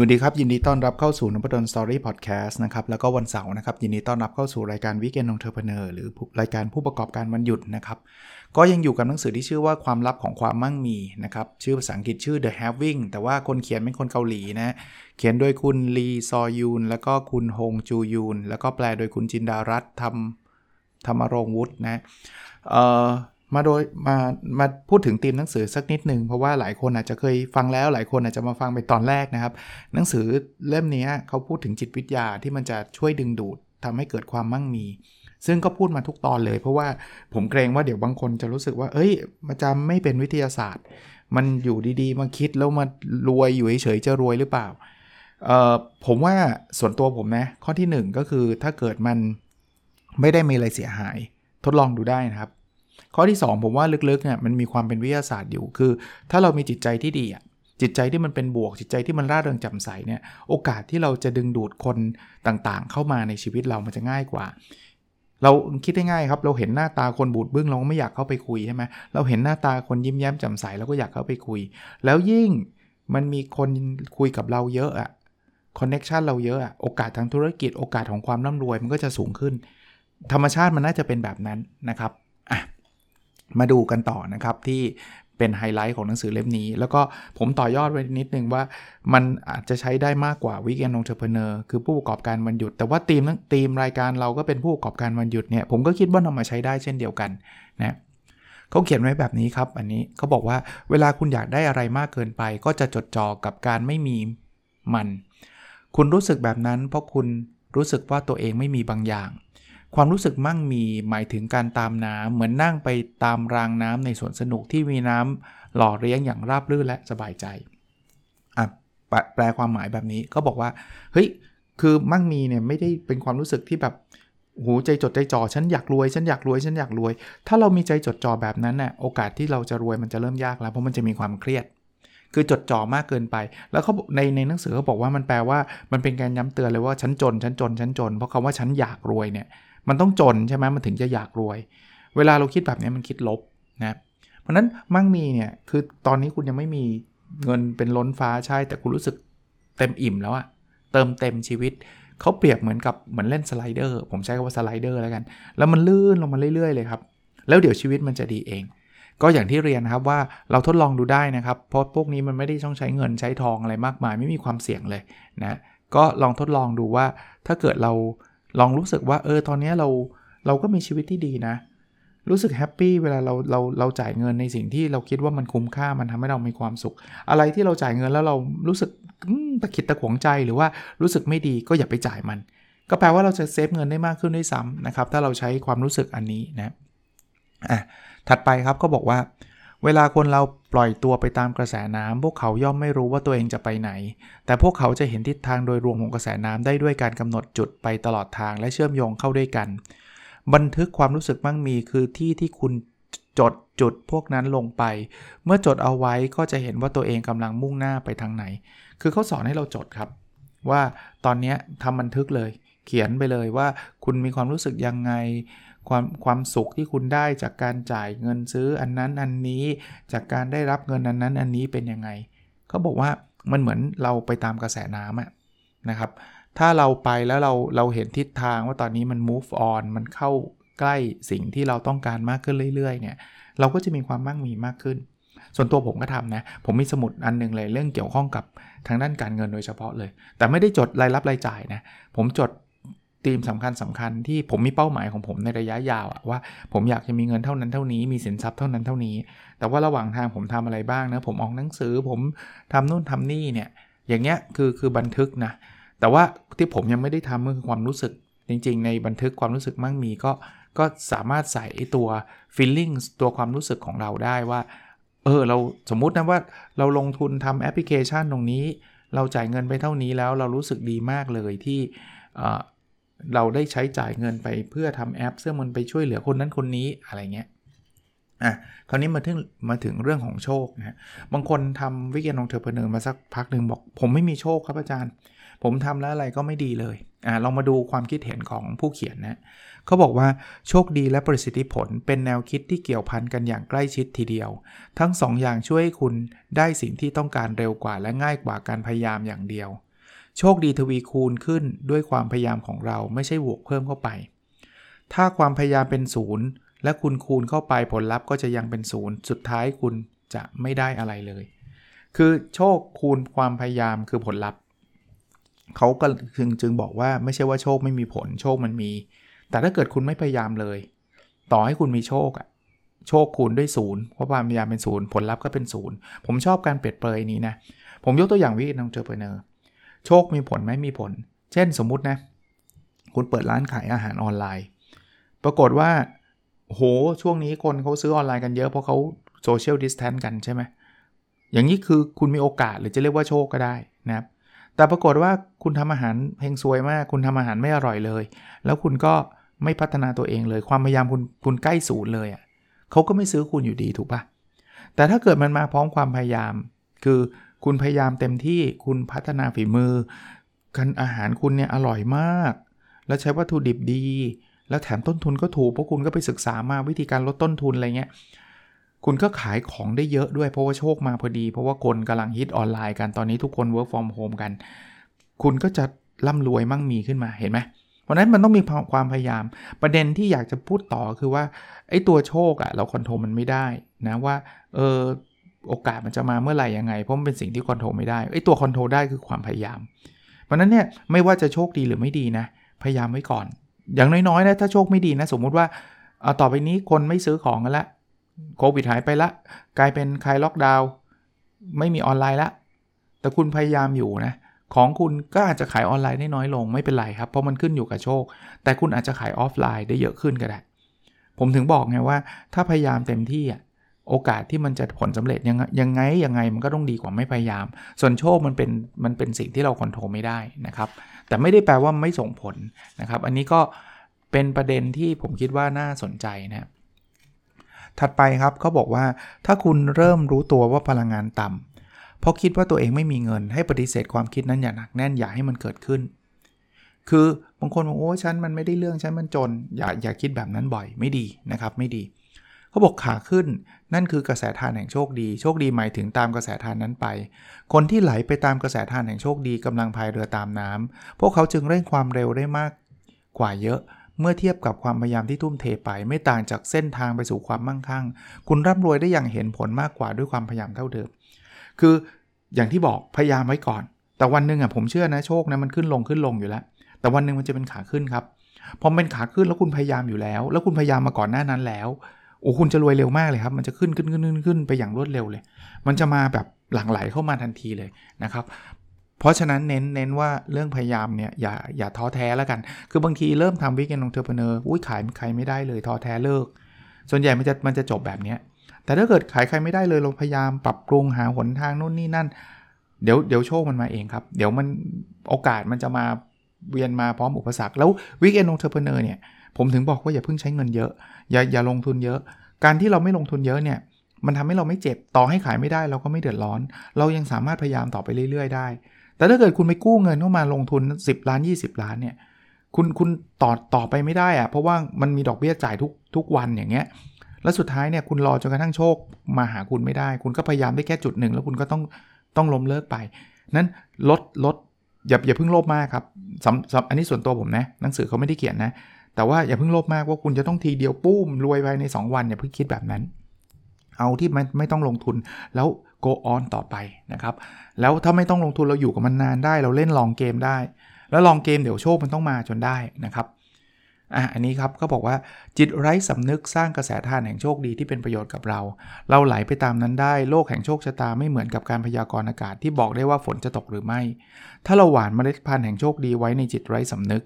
วัสดีครับ ยินดีต้อนรับเข้าสู่ Nopadon Story พอดแคสต์นะครับแล้วก็วันเสาร์นะครับ ยินดีต้อนรับเข้าสู่รายการ Weekend Entrepreneur หรือรายการผู้ประกอบการวันหยุดนะครับก็ยังอยู่กับหนังสือที่ชื่อว่าความลับของความมั่งมีนะครับชื่อภาษาอังกฤษชื่อ The Having แต่ว่าคนเขียนเป็นคนเกาหลีนะเขียนโดยคุณลีซอยูนแล้วก็คุณฮงจูยูนแล้วก็แปลโดยคุณจินดารัตทำธรรมรงวุฒินะเอ่อ มาโดยมามาพูดถึงธีมหนังสือสักนิดหนึ่งเพราะว่าหลายคนอาจจะเคยฟังแล้วหลายคนอาจจะมาฟังไปตอนแรกนะครับ หนังสือเล่มนี้เขาพูดถึงจิตวิทยาที่มันจะช่วยดึงดูดทำให้เกิดความมั่งมี ซึ่งก็พูดมาทุกตอนเลย เพราะว่าผมเกรงว่าเดี๋ยวบางคนจะรู้สึกว่า เอ้ยมันจะไม่เป็นวิทยาศาสตร์ มันอยู่ดีๆ มาคิดแล้วมารวยอยู่เฉยๆจะรวยหรือเปล่าเออผมว่าส่วนตัวผมนะข้อที่ 1 ก็คือถ้าเกิดมันไม่ได้มีอะไรเสียหาย ทดลองดูได้นะครับ ข้อที่ 2 ผมว่าลึกๆเนี่ยมันมีความเป็นวิทยาศาสตร์อยู่คือ ถ้าเรามีจิตใจที่ดีอะจิตใจที่มันเป็นบวกจิตใจที่มันร่าเริงแจ่มใสเนี่ยโอกาสที่เราจะดึงดูดคนต่างๆ เข้ามาในชีวิตเรามันจะง่ายกว่า เราคิดได้ง่ายครับ เราเห็นหน้าตาคนบูดบึ้งเราก็ไม่อยากเข้าไปคุยใช่ไหมเราเห็นหน้าตาคนยิ้มแย้มแจ่มใสเราก็อยากเข้าไปคุย แล้วยิ่งมันมีคนคุยกับเราเยอะอะ connection เราเยอะอะโอกาสทางธุรกิจโอกาสของความร่ำรวยมันก็จะสูงขึ้น ธรรมชาติมันน่าจะเป็นแบบนั้นนะครับ มาดูกันต่อนะครับที่เป็นไฮไลท์ของหนังสือเล่มนี้ แล้วก็ผมต่อยอดไว้นิดนึงว่ามันอาจจะใช้ได้มากกว่า Weekend Entrepreneur คือผู้ประกอบการวันหยุด แต่ว่าทีมทีมรายการเราก็เป็นผู้ประกอบการวันหยุดเนี่ยผมก็คิดว่านำมาใช้ได้เช่นเดียวกันนะเขาเขียนไว้แบบนี้ครับ อันนี้เขาบอกว่าเวลาคุณอยากได้อะไรมากเกินไป ก็จะจดจ่อกับการไม่มีมัน คุณรู้สึกแบบนั้น เพราะคุณรู้สึกว่าตัวเองไม่มีบางอย่าง ความรู้สึกมั่งมีหมายถึงการตามน้ำเหมือนนั่งไปตามรางน้ำในสวนสนุกที่มีน้ำหล่อเลี้ยงอย่างราบรื่นและสบายใจอะแปลความหมายแบบนี้ก็บอกว่าเฮ้ยคือมั่งมีเนี่ยไม่ได้เป็นความรู้สึกที่แบบหูใจจดใจจ่อฉันอยากรวยฉันอยากรวยฉันอยากรวย ถ้าเรามีใจจดจ่อแบบนั้นน่ะโอกาสที่เราจะรวยมันจะเริ่มยากแล้วเพราะมันจะมีความเครียด คือจดจ่อมากเกินไป แล้วเขาในในหนังสือเขาบอกว่ามันแปลว่ามันเป็นการย้ำเตือนเลยว่าฉันจนฉันจนฉันจน เพราะคาว่าฉันอยากรวยเนี่ย มันต้องจนใช่ไหมมันถึงจะอยากรวย เวลาเราคิดแบบนี้มันคิดลบนะเพราะนั้นมั่งมีเนี่ยคือตอนนี้คุณยังไม่มีเงินเป็นล้นฟ้าใช่ แต่คุณรู้สึกเต็มอิ่มแล้วอะเติมเต็มชีวิตเขาเปรียบเหมือนกับเหมือนเล่นสไลเดอร์ผมใช้คำว่าสไลเดอร์แล้วกัน แล้วมันลื่นลงมาเรื่อยๆเลยครับ แล้วเดี๋ยวชีวิตมันจะดีเอง ก็อย่างที่เรียนนะครับว่าเราทดลองดูได้นะครับ เพราะพวกนี้มันไม่ได้ต้องใช้เงินใช้ทองอะไรมากมาย ไม่มีความเสี่ยงเลยนะก็ลองทดลองดูว่าถ้าเกิดเรา ลองรู้สึกว่าเออตอนนี้เราเราก็มีชีวิตที่ดีนะ รู้สึกแฮปปี้เวลาเราเราเราจ่ายเงินในสิ่งที่เราคิดว่ามันคุ้มค่ามันทำให้เรามีความสุข อะไรที่เราจ่ายเงินแล้วเรารู้สึกตะขิดตะขวงใจหรือว่ารู้สึกไม่ดีก็อย่าไปจ่ายมัน ก็แปลว่าเราจะเซฟเงินได้มากขึ้นด้วยซ้ำนะครับถ้าเราใช้ความรู้สึกอันนี้นะอะถัดไปครับก็บอกว่า เวลาคนเราปล่อยตัวไปตามกระแสน้ำพวกเขาย่อมไม่รู้ว่าตัวเองจะไปไหน แต่พวกเขาจะเห็นทิศทางโดยรวมของกระแสน้ำได้ด้วยการกำหนดจุดไปตลอดทางและเชื่อมโยงเข้าด้วยกัน บันทึกความรู้สึกมั่งมีคือที่ที่คุณจดจุดพวกนั้นลงไป เมื่อจดเอาไว้ก็จะเห็นว่าตัวเองกำลังมุ่งหน้าไปทางไหน คือเขาสอนให้เราจดครับ ว่าตอนนี้ทำบันทึกเลย เขียนไปเลยว่าคุณมีความรู้สึกยังไง ความความสุขที่คุณได้จากการจ่ายเงินซื้ออันนั้นอันนี้ จากการได้รับเงินอันนั้นอันนี้เป็นยังไงเขาบอกว่ามันเหมือนเราไปตามกระแสน้ำอะนะครับ ถ้าเราไปแล้วเราเราเห็นทิศทางว่าตอนนี้มัน move on มันเข้าใกล้สิ่งที่เราต้องการมากขึ้นเรื่อยๆเนี่ยเราก็จะมีความมั่งมีมากขึ้น ส่วนตัวผมก็ทำนะ ผมมีสมุดอันนึงเลยเรื่องเกี่ยวข้องกับทางด้านการเงินโดยเฉพาะเลย แต่ไม่ได้จดรายรับรายจ่ายนะ ผมจด ธีมสำคัญสำคัญที่ผมมีเป้าหมายของผมในระยะยาวอะว่าผมอยากจะมีเงินเท่านั้นเท่านี้มีสินทรัพย์เท่านั้นเท่านี้ แต่ว่าระหว่างทางผมทำอะไรบ้างนะผมออกหนังสือผมทำนู่นทำนี่เนี่ยอย่างเงี้ยคือคือบันทึกนะแต่ว่าที่ผมยังไม่ได้ทำคือความรู้สึกจริง ๆ ในบันทึกความรู้สึกมั่งมีก็ก็สามารถใส่ตัว feeling ตัวความรู้สึกของเราได้ว่าเออเราสมมุตินะว่าเราลงทุนทำแอปพลิเคชันตรงนี้ เราจ่ายเงินไปเท่านี้แล้วเรารู้สึกดีมากเลยที่ เราได้ใช้จ่ายเงินไปเพื่อทำแอปซึ่งมันไปช่วยเหลือคนนั้นคนนี้อะไรเงี้ยอะคราวนี้มาถึงมาถึงเรื่องของโชคนะบางคนทำวิกเกนองเทอร์เพเนอร์มาสักพักหนึ่งบอก ผมไม่มีโชคครับอาจารย์ ผมทำแล้วอะไรก็ไม่ดีเลยอ่าลองมาดูความคิดเห็นของผู้เขียนนะเขาบอกว่าโชคดีและประสิทธิผลเป็นแนวคิดที่เกี่ยวพันกันอย่างใกล้ชิดทีเดียว ทั้ง2ออย่างช่วยให้คุณได้สิ่งที่ต้องการเร็วกว่าและง่ายกว่าการพยายามอย่างเดียว โชคดีทวีคูณขึ้นด้วยความพยายามของเราไม่ใช่บวกเพิ่มเข้าไป ถ้าความพยายามเป็นศูนย์และคุณคูณเข้าไปผลลัพธ์ก็จะยังเป็นศูนย์สุดท้ายคุณจะไม่ได้อะไรเลย คือโชคคูณความพยายามคือผลลัพธ์เขาก็จึงจึงบอกว่าไม่ใช่ว่าโชคไม่มีผลโชคมันมี แต่ถ้าเกิดคุณไม่พยายามเลย ต่อให้คุณมีโชคอะโชคคูณด้วยศูนย์เพราะความพยายามเป็นศูนย์ผลลัพธ์ก็เป็นศูนย์ผมชอบการเปรียบเปรยนี้นะผมยกตัวอย่าง Weekend Entrepreneur โชคมีผลไหมมีผล เช่นสมมุตินะ คุณเปิดร้านขายอาหารออนไลน์ ปรากฏว่าโหช่วงนี้คนเขาซื้อออนไลน์กันเยอะเพราะเขา social distance กันใช่ไหมอย่างนี้คือคุณมีโอกาสหรือจะเรียกว่าโชคก็ได้นะครับ แต่ปรากฏว่าคุณทำอาหารเฮงซวยมาก คุณทำอาหารไม่อร่อยเลย แล้วคุณก็ไม่พัฒนาตัวเองเลย ความพยายามคุณคุณใกล้ศูนย์เลยอะ่ะเขาก็ไม่ซื้อคุณอยู่ดีถูกปะแต่ถ้าเกิดมันมาพร้อมความพยายาม คือ คุณพยายามเต็มที่คุณพัฒนาฝีมือ กันอาหารคุณเนี่ยอร่อยมาก แล้วใช้วัตถุดิบดี แล้วแถมต้นทุนก็ถูกเพราะคุณก็ไปศึกษามาวิธีการลดต้นทุนอะไรเงี้ยคุณก็ขายของได้เยอะด้วยเพราะว่าโชคมาพอดี เพราะว่าคนกำลังฮิตออนไลน์กันตอนนี้ทุกคน work from home กัน คุณก็จะร่ำรวยมั่งมีขึ้นมาเห็นไหมเพราะนั้นมันต้องมีความพยายาม ประเด็นที่อยากจะพูดต่อคือว่าไอ้ตัวโชคอะเรา control มันไม่ได้นะว่าเออ โอกาสมันจะมาเมื่อไหร่ยังไง เพราะมันเป็นสิ่งที่ control ไม่ได้ไอ้ตัว control ได้คือความพยายาม เพราะนั้นเนี่ยไม่ว่าจะโชคดีหรือไม่ดีนะ พยายามไว้ก่อน อย่างน้อยๆนะถ้าโชคไม่ดีนะ สมมุติว่าเอาต่อไปนี้คนไม่ซื้อของกันละโควิดหายไปละ กลายเป็นคลายล็อกดาวน์ไม่มีออนไลน์ละ แต่คุณพยายามอยู่นะของคุณก็อาจจะขายออนไลน์ได้น้อยลงไม่เป็นไรครับ เพราะมันขึ้นอยู่กับโชค แต่คุณอาจจะขายออฟไลน์ได้เยอะขึ้นก็ได้ ผมถึงบอกไงว่า ถ้าพยายามเต็มที่อะ โอกาสที่มันจะผลสำเร็จยังยังไงยังไงมันก็ต้องดีกว่าไม่พยายาม ส่วนโชคมันเป็นมันเป็นสิ่งที่เราควบคุมไม่ได้นะครับ แต่ไม่ได้แปลว่าไม่ส่งผลนะครับ อันนี้ก็เป็นประเด็นที่ผมคิดว่าน่าสนใจนะถัดไปครับเขาบอกว่าถ้าคุณเริ่มรู้ตัวว่าพลังงานต่ำเพราะคิดว่าตัวเองไม่มีเงินให้ปฏิเสธความคิดนั้นอย่าหนักแน่นอย่าให้มันเกิดขึ้น คือบางคนบอกโอ้ฉันมันไม่ได้เรื่องฉันมันจน อย่าอย่าคิดแบบนั้นบ่อยไม่ดีนะครับไม่ดี เขาบอกขาขึ้น นั่นคือกระแสทานแห่งโชคดี โชคดีหมายถึงตามกระแสทานนั้นไป คนที่ไหลไปตามกระแสทานแห่งโชคดีกำลังพายเรือตามน้ำพวกเขาจึงเร่งความเร็วได้มากกว่าเยอะ เมื่อเทียบกับความพยายามที่ทุ่มเทไป ไม่ต่างจากเส้นทางไปสู่ความมั่งคั่ง คุณร่ำรวยได้อย่างเห็นผลมากกว่าด้วยความพยายามเท่าเดิม คืออย่างที่บอกพยายามไว้ก่อน แต่วันหนึ่งอะผมเชื่อนะโชคนะมันขึ้นลงขึ้นลงอยู่แล้ว แต่วันหนึ่งมันจะเป็นขาขึ้นครับพอเป็นขาขึ้นแล้วคุณพยายามอยู่แล้ว แล้วคุณพยายามมาก่อนหน้านั้นแล้ว โอ้คุณจะรวยเร็วมากเลยครับ มันจะขึ้นขึ้นขึ้นขึ้นขึ้นไปอย่างรวดเร็วเลย มันจะมาแบบหลั่งไหลเข้ามาทันทีเลยนะครับ เพราะฉะนั้นเน้นเน้นว่าเรื่องพยายามเนี่ยอย่าอย่าท้อแท้แล้วกัน คือบางทีเริ่มทำ Weekend Entrepreneur อุ้ยขายใครไม่ได้เลยท้อแท้เลิก ส่วนใหญ่มันจะมันจะจบแบบนี้แต่ถ้าเกิดขายใครไม่ได้เลยเราพยายามปรับปรุงหาหนทางนู่นนี่นั่น เดี๋ยวเดี๋ยวโชคมันมาเองครับ เดี๋ยวมันโอกาสมันจะมาเวียนมาพร้อมอุปสรรค แล้ววิกเกนองเทอร์เพเนอร์เนี่ย ผมถึงบอกว่าอย่าเพิ่งใช้เงินเยอะ อย่าอย่าลงทุนเยอะ การที่เราไม่ลงทุนเยอะเนี่ยมันทำให้เราไม่เจ็บต่อให้ขายไม่ได้เราก็ไม่เดือดร้อน เรายังสามารถพยายามต่อไปเรื่อย ๆ ได้ แต่ถ้าเกิดคุณไปกู้เงินเข้ามาลงทุน 10 ล้าน 20 ล้านเนี่ยคุณคุณต่อต่อไปไม่ได้อะเพราะว่ามันมีดอกเบี้ยจ่ายทุกทุกวันอย่างเงี้ยแล้วสุดท้ายเนี่ยคุณรอจนกระทั่งโชคมาหาคุณไม่ได้ คุณก็พยายามได้แค่จุดหนึ่งแล้วคุณก็ต้องต้องล้มเลิกไป นั้นลดลดอย่าอย่าเพิ่งโลภมากครับสำสำอันนี้ส่วนตัวผมนะหนังสือเขาไม่ได้เขียนนะ แต่ว่าอย่าเพิ่งโลภมากว่าคุณจะต้องทีเดียวปุ้มรวยภายใน 2 วันอย่าเพิ่งคิดแบบนั้น เอาที่มันไม่ต้องลงทุนแล้ว go on ต่อไปนะครับ แล้วถ้าไม่ต้องลงทุนเราอยู่กับมันนานได้ เราเล่นลองเกมได้ แล้วลองเกมเดี๋ยวโชคมันต้องมาจนได้นะครับอะอันนี้ครับก็บอกว่าจิตไร้สำนึกสร้างกระแสทานแห่งโชคดีที่เป็นประโยชน์กับเรา เราไหลไปตามนั้นได้โลกแห่งโชคชะตาไม่เหมือนกับการพยากรณ์อากาศที่บอกได้ว่าฝนจะตกหรือไม่ ถ้าเราหว่านเมล็ดพันธุ์แห่งโชคดีไว้ในจิตไร้สำนึก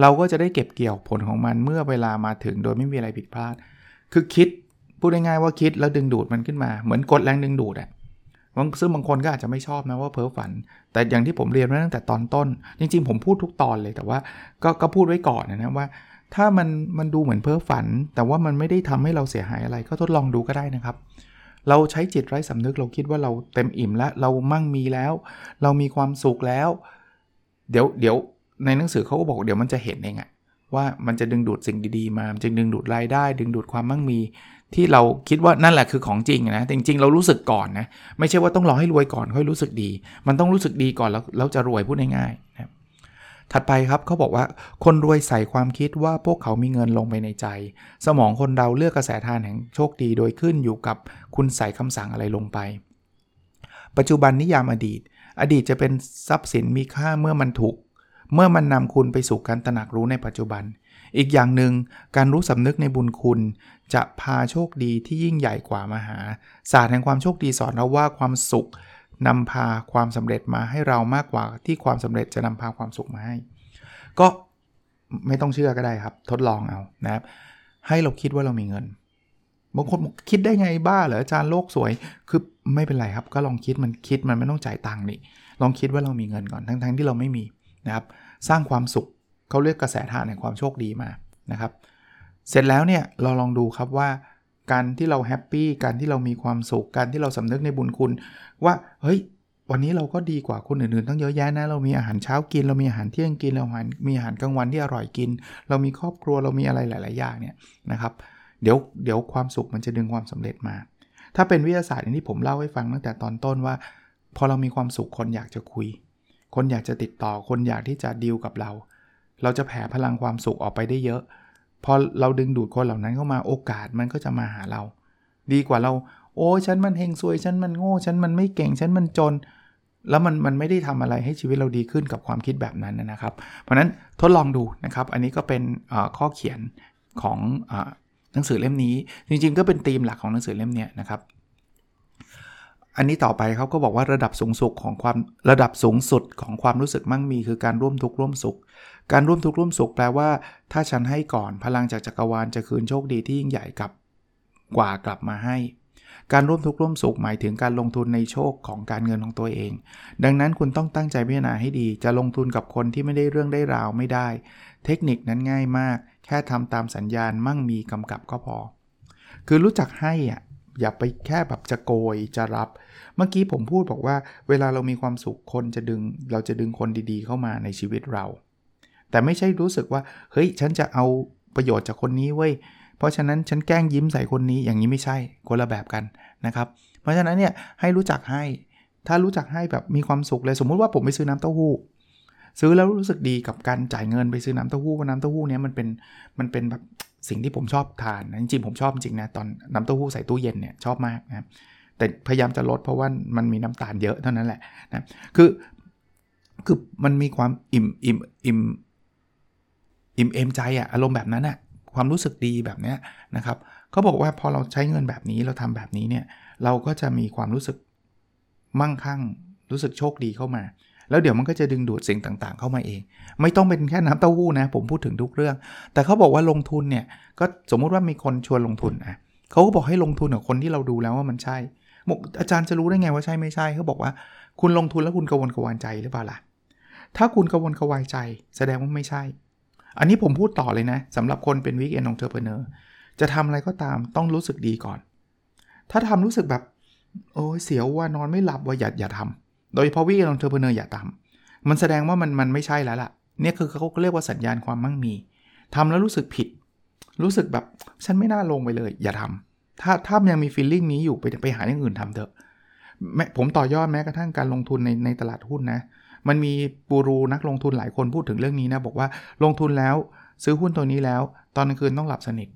เราก็จะได้เก็บเกี่ยวผลของมันเมื่อเวลามาถึงโดยไม่มีอะไรผิดพลาด คือคิดพูดง่ายๆว่าคิดแล้วดึงดูดมันขึ้นมาเหมือนกดแรงดึงดูดอะซึ่งบางคนก็อาจจะไม่ชอบนะว่าเพ้อฝัน แต่อย่างที่ผมเรียนมาตั้งแต่ตอนต้น จริงๆ ผมพูดทุกตอนเลยแต่ว่าก็ก็พูดไว้ก่อนนะว่า ถ้ามันมันดูเหมือนเพ้อฝัน แต่ว่ามันไม่ได้ทำให้เราเสียหายอะไรก็ทดลองดูก็ได้นะครับ เราใช้จิตไร้สำนึกเราคิดว่าเราเต็มอิ่มแล้ว เรามั่งมีแล้ว เรามีความสุขแล้ว เดี๋ยวเดี๋ยว ในหนังสือเขาก็บอกเดี๋ยวมันจะเห็นเองอะว่ามันจะดึงดูดสิ่งดีๆมามันจะดึงดูดรายได้ ดึงดูดความมั่งมี ที่เราคิดว่านั่นแหละคือของจริงนะจริง ๆ เรารู้สึกก่อนนะไม่ใช่ว่าต้องรอให้รวยก่อนค่อยรู้สึกดี มันต้องรู้สึกดีก่อนแล้วแล้วจะรวยพูดง่ายๆนะถัดไปครับเขาบอกว่าคนรวยใส่ความคิดว่าพวกเขามีเงินลงไปในใจ สมองคนเราเลือกกระแสทานแห่งโชคดีโดยขึ้นอยู่กับคุณใส่คำสั่งอะไรลงไป ปัจจุบันนิยามอดีต อดีตจะเป็นทรัพย์สินมีค่าเมื่อมันถูก เมื่อมันนำคุณไปสู่การตระหนักรู้ในปัจจุบัน อีกอย่างหนึ่งการรู้สำนึกในบุญคุณ จะพาโชคดีที่ยิ่งใหญ่กว่ามาหา ศาสตร์แห่งความโชคดีสอนเราว่าความสุขนำพาความสำเร็จมาให้เรามากกว่าที่ความสำเร็จจะนำพาความสุขมาให้ ก็ไม่ต้องเชื่อก็ได้ครับ ทดลองเอานะครับ ให้เราคิดว่าเรามีเงินบางคนคิดได้ไงบ้าเหรออาจารย์โลกสวย คือไม่เป็นไรครับ ก็ลองคิดมันคิดมันไม่ต้องจ่ายตังค์นี่ลองคิดว่าเรามีเงินก่อนทั้งๆที่เราไม่มีนะครับ สร้างความสุขเขาเรียกกระแสธารแห่งความโชคดีมานะครับ เสร็จแล้วเนี่ยเราลองดูครับว่าการที่เรา happy การที่เรามีความสุขการที่เราสำนึกในบุญคุณ ว่าเฮ้ยวันนี้เราก็ดีกว่าคนอื่นๆตั้งเยอะแยะนะเรามีอาหารเช้ากิน เรามีอาหารเที่ยงกินเรามีอาหารกลางวันที่อร่อยกิน เรามีครอบครัวเรามีอะไรหลาย ๆ อย่างเนี่ยนะครับเดี๋ยวเดี๋ยวความสุขมันจะดึงความสำเร็จมา ถ้าเป็นวิทยาศาสตร์อย่างที่ผมเล่าให้ฟังตั้งแต่ตอนต้นว่า พอเรามีความสุขคนอยากจะคุย คนอยากจะติดต่อ คนอยากที่จะดีลกับเรา เราจะแผ่พลังความสุขออกไปได้เยอะ พอเราดึงดูดคนเหล่านั้นเข้ามาโอกาสมันก็จะมาหาเรา ดีกว่าเรา โอ้ฉันมันเฮงซวย ฉันมันโง่ ฉันมันไม่เก่ง ฉันมันจน แล้วมันมันไม่ได้ทำอะไรให้ชีวิตเราดีขึ้นกับความคิดแบบนั้นนะครับ เพราะนั้นทดลองดูนะครับ อันนี้ก็เป็นข้อเขียนของหนังสือเล่มนี้ จริงๆ ก็เป็นธีมหลักของหนังสือเล่มนี้นะครับ อันนี้ต่อไปเขาก็บอกว่าระดับสูงสุดของความระดับสูงสุดของความรู้สึกมั่งมี คือการร่วมทุกข์ร่วมสุข การร่วมทุกข์ร่วมสุขแปลว่า ถ้าฉันให้ก่อนพลังจากจักรวาลจะคืนโชคดีที่ยิ่งใหญ่กับกว่ากลับมาให้ การร่วมทุกข์ร่วมสุขหมายถึงการลงทุนในโชคของการเงินของตัวเอง ดังนั้นคุณต้องตั้งใจพิจารณาให้ดี จะลงทุนกับคนที่ไม่ได้เรื่องได้ราวไม่ได้ เทคนิคนั้นง่ายมาก แค่ทำตามสัญญาณมั่งมีกำกับก็พอ คือรู้จักให้อะ อย่าไปแค่แบบจะโกยจะรับ เมื่อกี้ผมพูดบอกว่า เวลาเรามีความสุขคนจะดึง เราจะดึงคนดีๆ เข้ามาในชีวิตเรา แต่ไม่ใช่รู้สึกว่า เฮ้ย ฉันจะเอาประโยชน์จากคนนี้เว้ยเพราะฉะนั้นฉันแกล้งยิ้มใส่คนนี้อย่างนี้ไม่ใช่คนละแบบกันนะครับ เพราะฉะนั้นเนี่ยให้รู้จักให้ ถ้ารู้จักให้แบบมีความสุขเลยสมมุติว่าผมไปซื้อน้ำเต้าหู้ซื้อแล้วรู้สึกดีกับการจ่ายเงินไปซื้อน้ำเต้าหู้เพราะน้ำเต้าหู้เนี้ยมันเป็นมันเป็นแบบ สิ่งที่ผมชอบทานจริงๆผมชอบจริงนะตอนน้ำเต้าหู้ใส่ตู้เย็นเนี่ยชอบมากนะแต่พยายามจะลดเพราะว่ามันมีน้ำตาลเยอะเท่านั้นแหละนะคือคือมันมีความอิ่มอิ่มอิ่มอิ่มเอมใจอะอารมณ์แบบนั้นอะความรู้สึกดีแบบนี้นะครับเขาบอกว่าพอเราใช้เงินแบบนี้เราทำแบบนี้เนี่ยเราก็จะมีความรู้สึกมั่งคั่ง รู้สึกโชคดีเข้ามา แล้วเดี๋ยวมันก็จะดึงดูดสิ่งต่างๆ เข้ามาเอง ไม่ต้องเป็นแค่น้ำเต้าหู้นะ ผมพูดถึงทุกเรื่อง แต่เขาบอกว่าลงทุนเนี่ยก็สมมุติว่ามีคนชวนลงทุนอะเขาก็บอกให้ลงทุนกับคนที่เราดูแล้วว่ามันใช่อาจารย์จะรู้ได้ไงว่าใช่ไม่ใช่เขาบอกว่า คุณลงทุนแล้วคุณกระวนกระวายใจหรือเปล่าล่ะถ้าคุณกระวนกระวายใจ แสดงว่าไม่ใช่ อันนี้ผมพูดต่อเลยนะสำหรับคนเป็น Weekend Entrepreneur จะทำอะไรก็ตามต้องรู้สึกดีก่อน ถ้าทำรู้สึกแบบ โอ้ยเสียวว่านอนไม่หลับว่าอย่าอย่าทำ โดยเฉพาะ Weekend Entrepreneur อย่าทำมันแสดงว่ามันมันไม่ใช่แล้วล่ะ เนี่ยคือเขาเรียกว่าสัญญาณความมั่งมีทำแล้วรู้สึกผิด รู้สึกแบบฉันไม่น่าลงไปเลย อย่าทำถ้าถ้ายังมี feeling นี้อยู่ไปไปหาอย่างอื่นทำเถอะผมต่อยอดแม้กระทั่งการลงทุนในในตลาดหุ้นนะ มันมีปูรูนักลงทุนหลายคนพูดถึงเรื่องนี้นะ บอกว่าลงทุนแล้วซื้อหุ้นตัวนี้แล้ว ตอนกลางคืนต้องหลับสนิท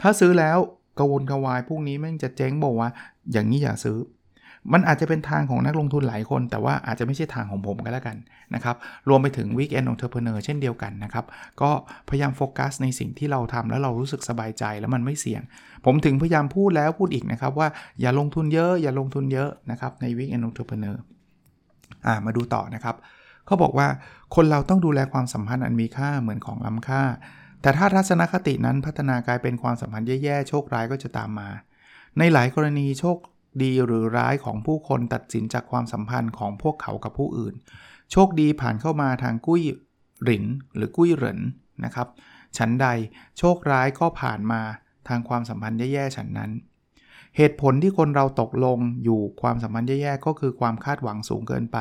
ถ้าซื้อแล้วกวนกวายพวกนี้แม่งจะเจ๊งบอกว่า อย่างนี้อย่าซื้อ มันอาจจะเป็นทางของนักลงทุนหลายคน แต่ว่าอาจจะไม่ใช่ทางของผมก็แล้วกันนะครับ รวมไปถึง Weekend Entrepreneur เช่นเดียวกันนะครับ ก็พยายามโฟกัสในสิ่งที่เราทำแล้วเรารู้สึกสบายใจแล้วมันไม่เสี่ยง ผมถึงพยายามพูดแล้วพูดอีกนะครับ ว่าอย่าลงทุนเยอะอย่าลงทุนเยอะนะครับใน Weekend Entrepreneur อ่ามาดูต่อนะครับเขาบอกว่าคนเราต้องดูแลความสัมพันธ์อันมีค่าเหมือนของล้ำค่า แต่ถ้าทัศนคตินั้นพัฒนากลายเป็นความสัมพันธ์แย่ๆโชคร้ายก็จะตามมา ในหลายกรณีโชค ดีหรือร้ายของผู้คนตัดสินจากความสัมพันธ์ของพวกเขากับผู้อื่น โชคดีผ่านเข้ามาทางกุ้ยหรินหรือกุ้ยเหรินนะครับฉันใดโชคร้ายก็ผ่านมาทางความสัมพันธ์แย่ๆฉันนั้น เหตุผลที่คนเราตกลงอยู่ความสัมพันธ์แย่ๆก็คือความคาดหวังสูงเกินไป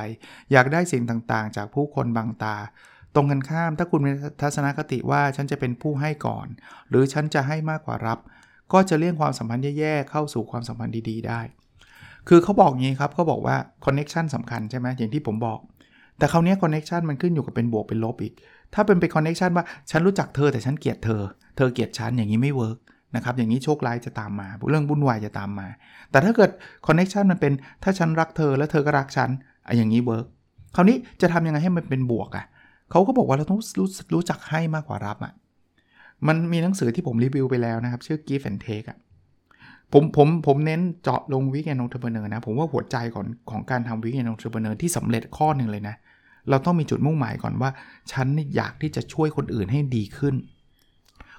อยากได้สิ่งต่างๆ จากผู้คนบางตา ตรงกันข้ามถ้าคุณมีทัศนคติว่าฉันจะเป็นผู้ให้ก่อน หรือฉันจะให้มากกว่ารับ ก็จะเลี่ยงความสัมพันธ์แย่ๆเข้าสู่ความสัมพันธ์ดีๆ ได้ คือเขาบอกงี้ครับเขาบอกว่าคอนเน็ชันสำคัญใช่ไหมอย่างที่ผมบอก แต่คราวนี้ connection มันขึ้นอยู่กับเป็นบวกเป็นลบอีก ถ้าเป็นเป็น connection ว่าฉันรู้จักเธอแต่ฉันเกลียดเธอ เธอเกลียดฉันอย่างนี้ไม่ work นะครับอย่างนี้โชคร้ายจะตามมา เรื่องวุ่นวายจะตามมา แต่ถ้าเกิด connection มันเป็นถ้าฉันรักเธอแล้วเธอก็รักฉันอะอย่างนี้ work คราวนี้จะทำยังไงให้มันเป็นบวกอะ่ะเขาก็บอกว่าเราต้องรู้รู้จักให้มากกว่ารับอะ่ะ มันมีหนังสือที่ผมรีวิวไปแล้วนะครับ ชื่อ Give and Take อะผมผมผมเน้นเจาะลง Weekend Entrepreneur นะ ผมว่าหัวใจของของการทำ Weekend Entrepreneur ที่สำเร็จข้อหนึ่งเลยนะ เราต้องมีจุดมุ่งหมายก่อนว่า ฉันอยากที่จะช่วยคนอื่นให้ดีขึ้น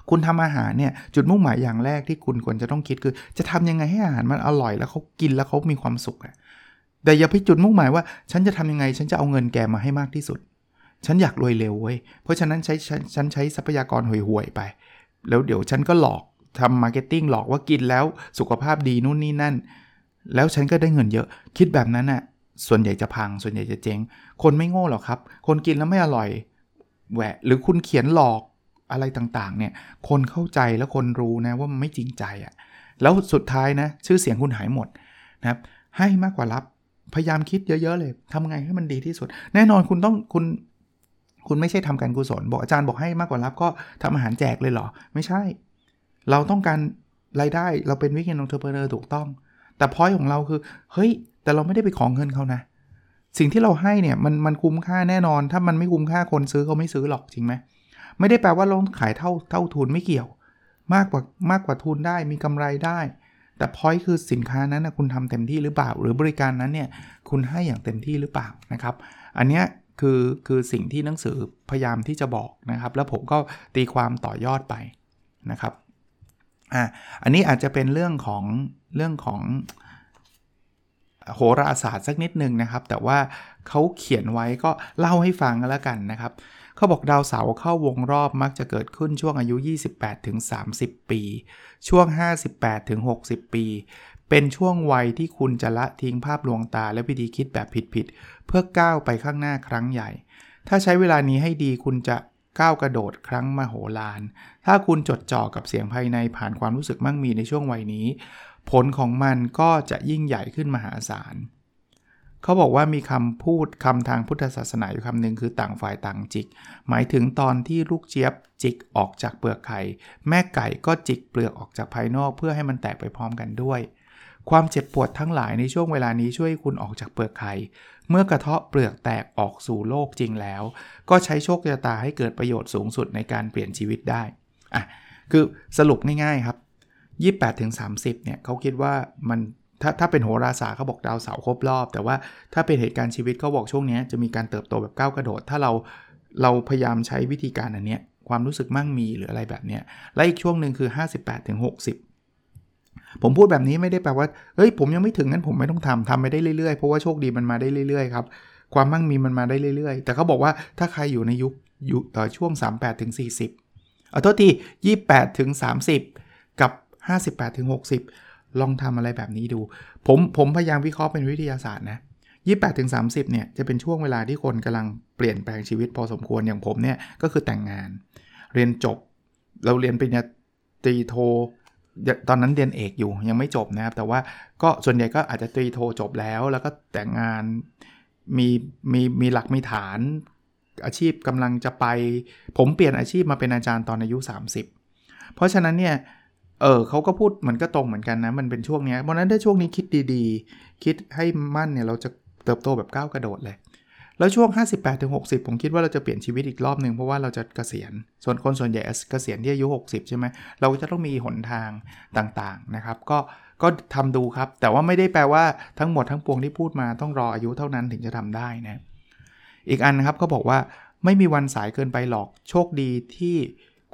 คุณทำอาหารเนี่ย จุดมุ่งหมายอย่างแรกที่คุณควรจะต้องคิดคือ จะทำยังไงให้อาหารมันอร่อยแล้วเขากินแล้วเขามีความสุขอะแต่อย่าไปจุดมุ่งหมายว่า ฉันจะทำยังไง ฉันจะเอาเงินแกมาให้มากที่สุด ฉันอยากรวยเร็วเว้ย เพราะฉะนั้นใช้ฉันใช้ทรัพยากรห่วยๆไป แล้วเดี๋ยวฉันก็หลอกทำ marketing หลอกว่ากินแล้วสุขภาพดีนู่นนี่นั่น แล้วฉันก็ได้เงินเยอะ คิดแบบนั้นน่ะ ส่วนใหญ่จะพัง ส่วนใหญ่จะเจ๊ง คนไม่โง่หรอกครับ คนกินแล้วไม่อร่อย แหวะ หรือคุณเขียนหลอกอะไรต่างๆ เนี่ย คนเข้าใจแล้วคนรู้นะว่ามันไม่จริงใจอะ่ะ แล้วสุดท้ายนะ ชื่อเสียงคุณหายหมดนะครับ ให้มากกว่ารับ พยายามคิดเยอะ ๆ เลยทำไงให้มันดีที่สุด แน่นอนคุณต้องคุณ คุณไม่ใช่ทำการกุศล บอกอาจารย์บอกให้มากกว่ารับก็ทำอาหารแจกเลยเหรอ ไม่ใช่ เราต้องการรายได้เราเป็นวิกเกนองเทอร์เพเนอร์ถูกต้อง แต่พอยของเราคือ เฮ้ย แต่เราไม่ได้ไปของเงินเขานะ สิ่งที่เราให้เนี่ยมันมันคุ้มค่าแน่นอน ถ้ามันไม่คุ้มค่าคนซื้อเขาไม่ซื้อหรอกจริงไหมไม่ได้แปลว่าเราขายเท่าเท่าทุนไม่เกี่ยว มากกว่ามากกว่าทุนได้มีกำไรได้ แต่พอยคือสินค้านั้นนะคุณทำเต็มที่หรือเปล่า หรือบริการนั้นเนี่ยคุณให้อย่างเต็มที่หรือเปล่านะครับ อันเนี้ย คือคือสิ่งที่หนังสือพยายามที่จะบอกนะครับ แล้วผมก็ตีความต่อยอดไปนะครับอะอันนี้อาจจะเป็นเรื่องของเรื่องของโหราศาสตร์สักนิดนึงนะครับ แต่ว่าเขาเขียนไว้ก็เล่าให้ฟังแล้วกันนะครับเขาบอกดาวเสาร์เข้าวงรอบมักจะเกิดขึ้นช่วงอายุ 28ถึง30 ปี ช่วง 58ถึง60 ปี เป็นช่วงวัยที่คุณจะละทิ้งภาพลวงตาและวิธีคิดแบบผิดๆ เพื่อก้าวไปข้างหน้าครั้งใหญ่ ถ้าใช้เวลานี้ให้ดีคุณจะก้าวกระโดดครั้งมโหฬาร ถ้าคุณจดจ่อกับเสียงภายในผ่านความรู้สึกมั่งมีในช่วงวัยนี้ ผลของมันก็จะยิ่งใหญ่ขึ้นมหาศาล เขาบอกว่ามีคำพูดคำทางพุทธศาสนาอยู่คำหนึ่งคือต่างฝ่ายต่างจิก หมายถึงตอนที่ลูกเจี๊ยบจิกออกจากเปลือกไข่ แม่ไก่ก็จิกเปลือกออกจากภายนอกเพื่อให้มันแตกไปพร้อมกันด้วย ความเจ็บปวดทั้งหลายในช่วงเวลานี้ช่วยคุณออกจากเปลือกไข่เมื่อกระเทาะเปลือกแตกออกสู่โลกจริงแล้ว ก็ใช้โชคชะตาให้เกิดประโยชน์สูงสุดในการเปลี่ยนชีวิตได้อะคือสรุปง่ายๆครับ 28ถึง30เนี่ยเขาคิดว่ามันถ้าถ้าเป็นโหราศาสตร์เขาบอกดาวเสาร์ครบรอบ แต่ว่าถ้าเป็นเหตุการณ์ชีวิตเขาบอกช่วงนี้จะมีการเติบโตแบบก้าวกระโดด ถ้าเราเราพยายามใช้วิธีการอันเนี้ยความรู้สึกมั่งมีหรืออะไรแบบเนี้ยและอีกช่วงหนึ่งคือ 58ถึง60 ผมพูดแบบนี้ไม่ได้แปลว่า เฮ้ย ผมยังไม่ถึงนั้นผมไม่ต้องทำทำไปได้เรื่อยๆ เพราะว่าโชคดีมันมาได้เรื่อยๆครับ ความมั่งมีมันมาได้เรื่อยๆ แต่เขาบอกว่าถ้าใครอยู่ในยุคอยู่ต่อช่วง 38ถึง40 เอาโทษที 28ถึง30 กับ 58ถึง60 ลองทำอะไรแบบนี้ดู ผมผมพยายามวิเคราะห์เป็นวิทยาศาสตร์นะ 28ถึง30 เนี่ยจะเป็นช่วงเวลาที่คนกำลังเปลี่ยนแปลงชีวิตพอสมควรอย่างผมเนี่ยก็คือแต่งงาน เรียนจบ เราเรียนปริญญาตรีโท ตอนนั้นเรียนเอกอยู่ยังไม่จบนะครับ แต่ว่าก็ส่วนใหญ่ก็อาจจะตรีโทจบแล้ว แล้วก็แต่งงานมีมีมีหลักมีฐานอาชีพกำลังจะไป ผมเปลี่ยนอาชีพมาเป็นอาจารย์ตอนอายุ 30 เพราะฉะนั้นเนี่ยเออเขาก็พูดเหมือนก็ตรงเหมือนกันนะมันเป็นช่วงนี้เพราะนั้นถ้าช่วงนี้คิดดีๆ คิดให้มั่นเนี่ยเราจะเติบโตแบบก้าวกระโดดเลย แล้วช่วง 58-60 ผมคิดว่าเราจะเปลี่ยนชีวิตอีกรอบหนึ่งเพราะว่าเราจะเกษียณ ส่วนคนส่วนใหญ่เกษียณที่อายุ 60 ใช่ไหมเราจะต้องมีหนทางต่างๆนะครับ ก็ก็ทำดูครับ แต่ว่าไม่ได้แปลว่าทั้งหมดทั้งปวงที่พูดมาต้องรออายุเท่านั้นถึงจะทำได้นะอีกอันนะครับก็บอกว่าไม่มีวันสายเกินไปหรอกโชคดีที่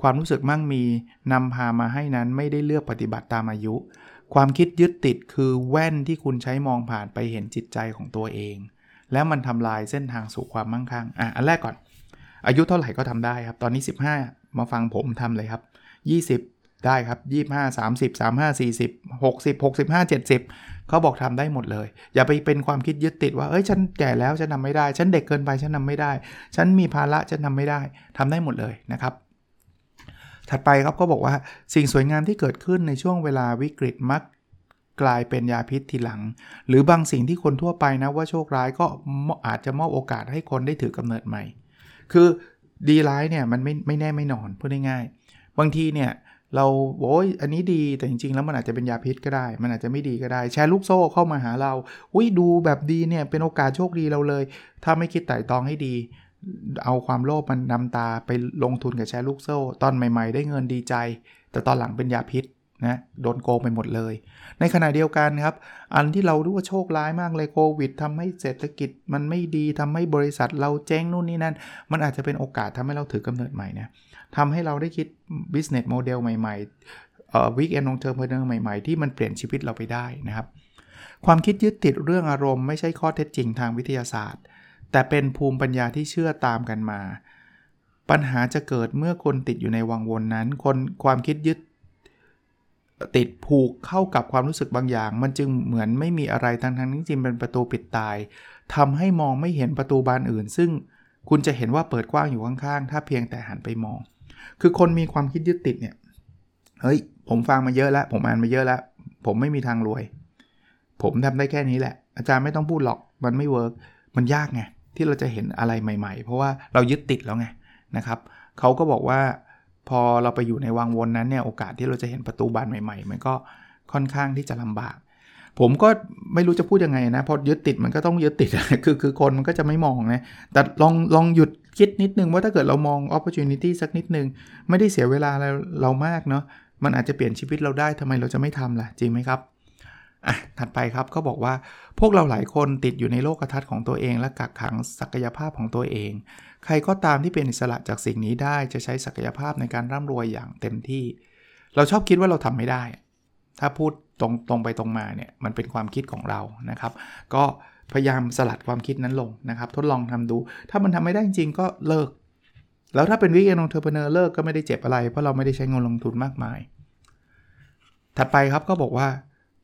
ความรู้สึกมั่งมีนำพามาให้นั้นไม่ได้เลือกปฏิบัติตามอายุ ความคิดยึดติดคือแว่นที่คุณใช้มองผ่านไปเห็นจิตใจของตัวเอง แล้วมันทำลายเส้นทางสู่ความมั่งคั่งอะอันแรกก่อน อายุเท่าไหร่ก็ทำได้ครับ ตอนนี้ 15 มาฟังผมทำเลยครับ 20 ได้ครับ 25 30 35 40 60 65 70 เขาบอกทำได้หมดเลย อย่าไปเป็นความคิดยึดติดว่าเอ้ยฉันแก่แล้วฉันทาไม่ได้ ฉันเด็กเกินไปฉันทาไม่ได้ ฉันมีภาระฉันทาไม่ได้ทำได้หมดเลยนะครับถัดไปครับก็บอกว่าสิ่งสวยงามที่เกิดขึ้นในช่วงเวลาวิกฤตมัก กลายเป็นยาพิษทีหลัง หรือบางสิ่งที่คนทั่วไปนะว่าโชคร้ายก็อาจจะมอบโอกาสให้คนได้ถือกำเนิดใหม่ คือดีร้ายเนี่ยมันไม่ไม่แน่ไม่นอนพูดง่ายๆบางทีเนี่ยเราโอ้ยอันนี้ดีแต่จริงๆ แล้วมันอาจจะเป็นยาพิษก็ได้ มันอาจจะไม่ดีก็ได้ แชร์ลูกโซ่เข้ามาหาเราอุ้ยดูแบบดีเนี่ยเป็นโอกาสโชคดีเราเลย ถ้าไม่คิดไต่ตองให้ดี เอาความโลภมันนำตาไปลงทุนกับแชร์ลูกโซ่ ตอนใหม่ ๆ ได้เงินดีใจ แต่ตอนหลังเป็นยาพิษ นะโดนโกงไปหมดเลย ในขณะเดียวกันครับ อันที่เราดูว่าโชคร้ายมากเลยโควิดทำให้เศรษฐกิจมันไม่ดีทำให้บริษัทเราเจ๊งนู่นนี่นั่น มันอาจจะเป็นโอกาสทำให้เราถือกำเนิดใหม่นะทำให้เราได้คิด business model ใหม่ๆเอ่อ weekend long term planner ใหม่ๆ ที่มันเปลี่ยนชีวิตเราไปได้นะครับ ความคิดยึดติดเรื่องอารมณ์ไม่ใช่ข้อเท็จจริงทางวิทยาศาสตร์ แต่เป็นภูมิปัญญาที่เชื่อตามกันมาปัญหาจะเกิดเมื่อคนติดอยู่ในวังวนนั้น คนความคิดยึด ติดผูกเข้ากับความรู้สึกบางอย่าง มันจึงเหมือนไม่มีอะไรทั้งทั้งที่จริงเป็นประตูปิดตายทำให้มองไม่เห็นประตูบานอื่น ซึ่งคุณจะเห็นว่าเปิดกว้างอยู่ข้างๆ ถ้าเพียงแต่หันไปมอง คือคนมีความคิดยึดติดเนี่ยเฮ้ยผมฟังมาเยอะแล้ว ผมอ่านมาเยอะแล้ว ผมไม่มีทางรวย ผมทำได้แค่นี้แหละ อาจารย์ไม่ต้องพูดหรอกมันไม่ work มันยากไงที่เราจะเห็นอะไรใหม่ ๆ เพราะว่าเรายึดติดแล้วไงนะครับเขาก็บอกว่า พอเราไปอยู่ในวังวนนั้นเนี่ยโอกาสที่เราจะเห็นประตูบานใหม่ๆ มันก็ค่อนข้างที่จะลำบาก ผมก็ไม่รู้จะพูดยังไงนะพอยึดติดมันก็ต้องยึดติดคือคือคนมันก็จะไม่มองนะแต่ลองลองหยุดคิดนิดนึงว่าถ้าเกิดเรามอง opportunity สักนิดนึง ไม่ได้เสียเวลาเราเรามากเนาะมันอาจจะเปลี่ยนชีวิตเราได้ทำไมเราจะไม่ทำล่ะ จริงไหมครับ อะถัดไปครับเขาบอกว่าพวกเราหลายคนติดอยู่ในโลกทัศน์ของตัวเอง และกักขังศักยภาพของตัวเอง ใครก็ตามที่เป็นอิสระจากสิ่งนี้ได้จะใช้ศักยภาพในการร่ำรวยอย่างเต็มที่ เราชอบคิดว่าเราทำไม่ได้ ถ้าพูดตรงตรงไปตรงมาเนี่ยมันเป็นความคิดของเรานะครับ ก็พยายามสลัดความคิดนั้นลงนะครับทดลองทำดู ถ้ามันทำไม่ได้จริงก็เลิก แล้วถ้าเป็น weekend entrepreneur เลิกก็ไม่ได้เจ็บอะไร เพราะเราไม่ได้ใช้เงินลงทุนมากมาย ถัดไปครับก็บอกว่า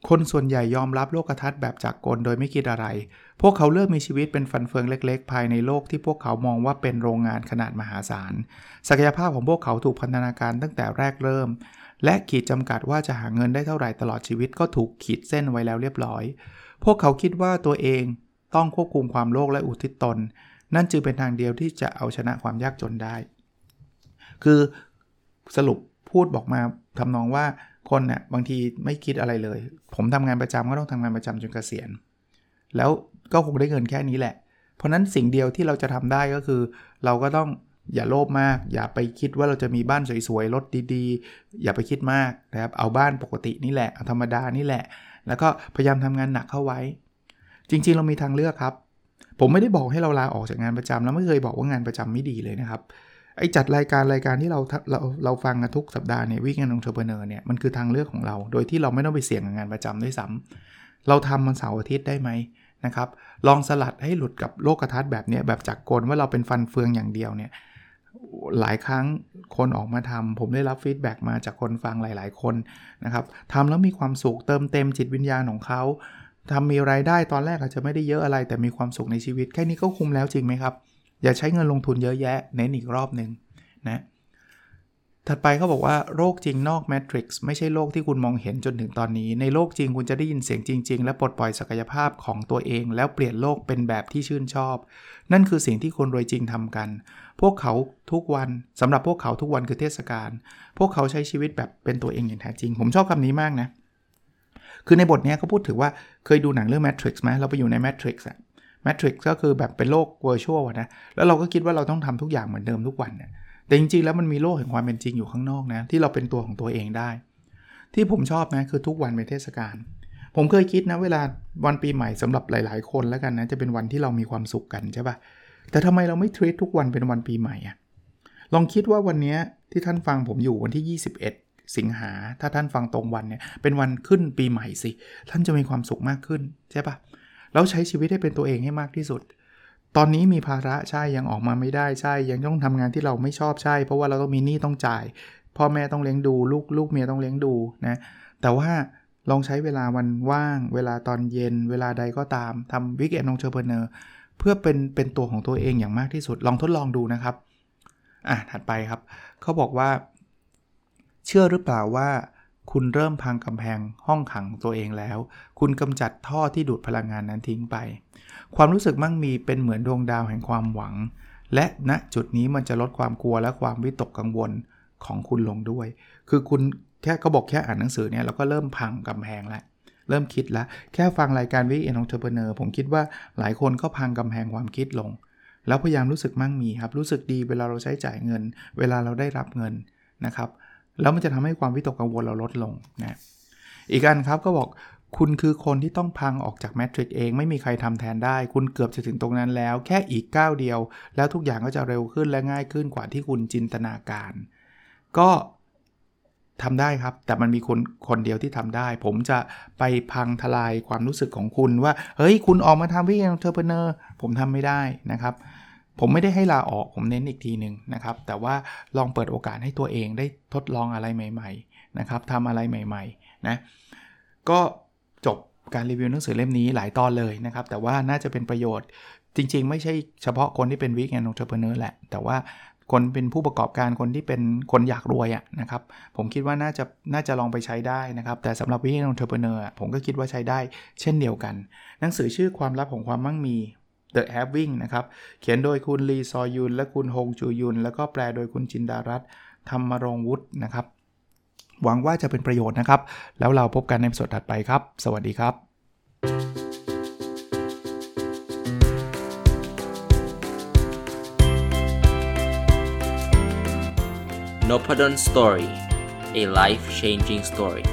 คนส่วนใหญ่ยอมรับโลกทัศน์แบบจักรกลโดยไม่คิดอะไร พวกเขาเลือกมีชีวิตเป็นฟันเฟืองเล็ก ๆ ภายในโลกที่พวกเขามองว่าเป็นโรงงานขนาดมหาศาล ศักยภาพของพวกเขาถูกพันธนาการตั้งแต่แรกเริ่ม และขีดจำกัดว่าจะหาเงินได้เท่าไหร่ตลอดชีวิตก็ถูกขีดเส้นไว้แล้วเรียบร้อย พวกเขาคิดว่าตัวเองต้องควบคุมความโลภและอุทิศตน นั่นจึงเป็นทางเดียวที่จะเอาชนะความยากจนได้ คือสรุปพูดบอกมาทำนองว่า คนเนี่ยบางทีไม่คิดอะไรเลย ผมทำงานประจำก็ต้องทำงานประจำจนเกษียณ แล้วก็คงได้เงินแค่นี้แหละ เพราะนั้นสิ่งเดียวที่เราจะทำได้ก็คือ เราก็ต้องอย่าโลภมาก อย่าไปคิดว่าเราจะมีบ้านสวยๆรถดีๆ อย่าไปคิดมากนะครับเอาบ้านปกตินี่แหละเอาธรรมดานี่แหละ แล้วก็พยายามทำงานหนักเข้าไว้ จริงๆ เรามีทางเลือกครับ ผมไม่ได้บอกให้เราลาออกจากงานประจำแล้วไม่เคยบอกว่างานประจำไม่ดีเลยนะครับ ไอ้จัดรายการรายการที่เราเราเราฟังทุกสัปดาห์เนี่ย weekend entrepreneur เนี่ยมันคือทางเลือกของเรา โดยที่เราไม่ต้องไปเสี่ยงงานประจำด้วยซ้ำเราทำมันเสาร์อาทิตย์ได้ไหมนะครับลองสลัดให้หลุดกับโลกทัศน์แบบนี้แบบจักรกลว่าเราเป็นฟันเฟืองอย่างเดียวเนี่ยหลายครั้งคนออกมาทำผมได้รับ feedback มาจากคนฟังหลาย ๆ คนนะครับทำแล้วมีความสุขเติมเต็มจิตวิญญาณของเขาทำมีรายได้ตอนแรกอาจจะไม่ได้เยอะอะไร แต่มีความสุขในชีวิต แค่นี้ก็คุ้มแล้วจริงไหมครับ อย่าใช้เงินลงทุนเยอะแยะ เน้นอีกรอบหนึ่งนะถัดไปเขาบอกว่าโรคจริงนอกแมทริกซ์ไม่ใช่โรคที่คุณมองเห็นจนถึงตอนนี้ ในโลกจริงคุณจะได้ยินเสียงจริง ๆ และปลดปล่อยศักยภาพของตัวเอง แล้วเปลี่ยนโลกเป็นแบบที่ชื่นชอบ นั่นคือสิ่งที่คนรวยจริงทำกัน พวกเขาทุกวันสำหรับพวกเขาทุกวันคือเทศกาลพวกเขาใช้ชีวิตแบบเป็นตัวเองอย่างแท้จริง ผมชอบคำนี้มากนะคือในบทนี้เขาพูดถึงว่าเคยดูหนังเรื่อง Matrix ไหมเราไปอยู่ใน Matrix อะ Matrix ก็คือแบบเป็นโลก virtual นะ แล้วเราก็คิดว่าเราต้องทำทุกอย่างเหมือนเดิมทุกวันเนี่ยแต่จริงๆแล้วมันมีโลกแห่งความเป็นจริงอยู่ข้างนอกนะ ที่เราเป็นตัวของตัวเองได้ ที่ผมชอบนะคือทุกวันเป็นเทศกาลผมเคยคิดนะเวลาวันปีใหม่สำหรับหลาย ๆ คนแล้วกันนะจะเป็นวันที่เรามีความสุขกันใช่ปะ่ะแต่ทำไมเราไม่ treat ทุกวันเป็นวันปีใหม่อะลองคิดว่าวันนี้ที่ท่านฟังผมอยู่วันที่ 21 สิงหาถ้าท่านฟังตรงวันเนี่ยเป็นวันขึ้นปีใหม่สิ ท่านจะมีความสุขมากขึ้นใช่ปะ่ะ แล้วใช้ชีวิตให้เป็นตัวเองให้มากที่สุด ตอนนี้มีภาระใช่ยังออกมาไม่ได้ใช่ ยังต้องทำงานที่เราไม่ชอบใช่ เพราะว่าเราต้องมีหนี้ต้องจ่ายพ่อแม่ต้องเลี้ยงดูลูกลูกเมียต้องเลี้ยงดูนะแต่ว่าลองใช้เวลาวันว่าง เวลาตอนเย็น เวลาใดก็ตามทำ weekend entrepreneurเพื่อเป็นเป็นตัวของตัวเองอย่างมากที่สุด ลองทดลองดูนะครับอะถัดไปครับ เขาบอกว่า เชื่อหรือเปล่าว่า คุณเริ่มพังกำแพงห้องขังตัวเองแล้ว คุณกำจัดท่อที่ดูดพลังงานนั้นทิ้งไป ความรู้สึกมั่งมีเป็นเหมือนดวงดาวแห่งความหวัง และณจุดนี้มันจะลดความกลัวและความวิตกกังวลของคุณลงด้วย คือคุณแค่ก็บอกแค่อ่านหนังสือเนี่ยเราก็เริ่มพังกำแพงแล้วเริ่มคิดแล้ว แค่ฟังรายการ weekend entrepreneur ผมคิดว่าหลายคนก็พังกำแพงความคิดลง แล้วพยายามรู้สึกมั่งมีครับ รู้สึกดีเวลาเราใช้จ่ายเงิน เวลาเราได้รับเงินนะครับ แล้วมันจะทำให้ความวิตกกังวลเราลดลงนะอีกอันครับก็บอกคุณคือคนที่ต้องพังออกจาก matrix เองไม่มีใครทำแทนได้ คุณเกือบจะถึงตรงนั้นแล้ว แค่อีกก้าวเดียว แล้วทุกอย่างก็จะเร็วขึ้นและง่ายขึ้นกว่าที่คุณจินตนาการ ก็ทำได้ครับ แต่มันมีคนคนเดียวที่ทำได้ ผมจะไปพังทลายความรู้สึกของคุณว่า เฮ้ย คุณออกมาทำ weekend entrepreneur ผมทำไม่ได้นะครับ ผมไม่ได้ให้ลาออกผมเน้นอีกทีหนึ่งนะครับ แต่ว่าลองเปิดโอกาสให้ตัวเองได้ทดลองอะไรใหม่ ๆ นะครับทำอะไรใหม่ ๆ นะ ก็จบการรีวิวหนังสือเล่มนี้หลายตอนเลยนะครับ แต่ว่าน่าจะเป็นประโยชน์ จริง ๆ ไม่ใช่เฉพาะคนที่เป็น weekend entrepreneur แหละ แต่ว่าคนเป็นผู้ประกอบการคนที่เป็นคนอยากรวยอะนะครับ ผมคิดว่าน่าจะน่าจะลองไปใช้ได้นะครับ แต่สำหรับ weekend entrepreneur ผมก็คิดว่าใช้ได้เช่นเดียวกัน หนังสือชื่อความลับของความมั่งมี The Having นะครับ เขียนโดยคุณลีซอยุน และคุณฮงจูยุน แล้วก็แปลโดยคุณจินดารัตธรรมรงวุฒินะครับ หวังว่าจะเป็นประโยชน์นะครับ แล้วเราพบกันใน episode ถัดไปครับ สวัสดีครับ n o p a d o n Story a life changing story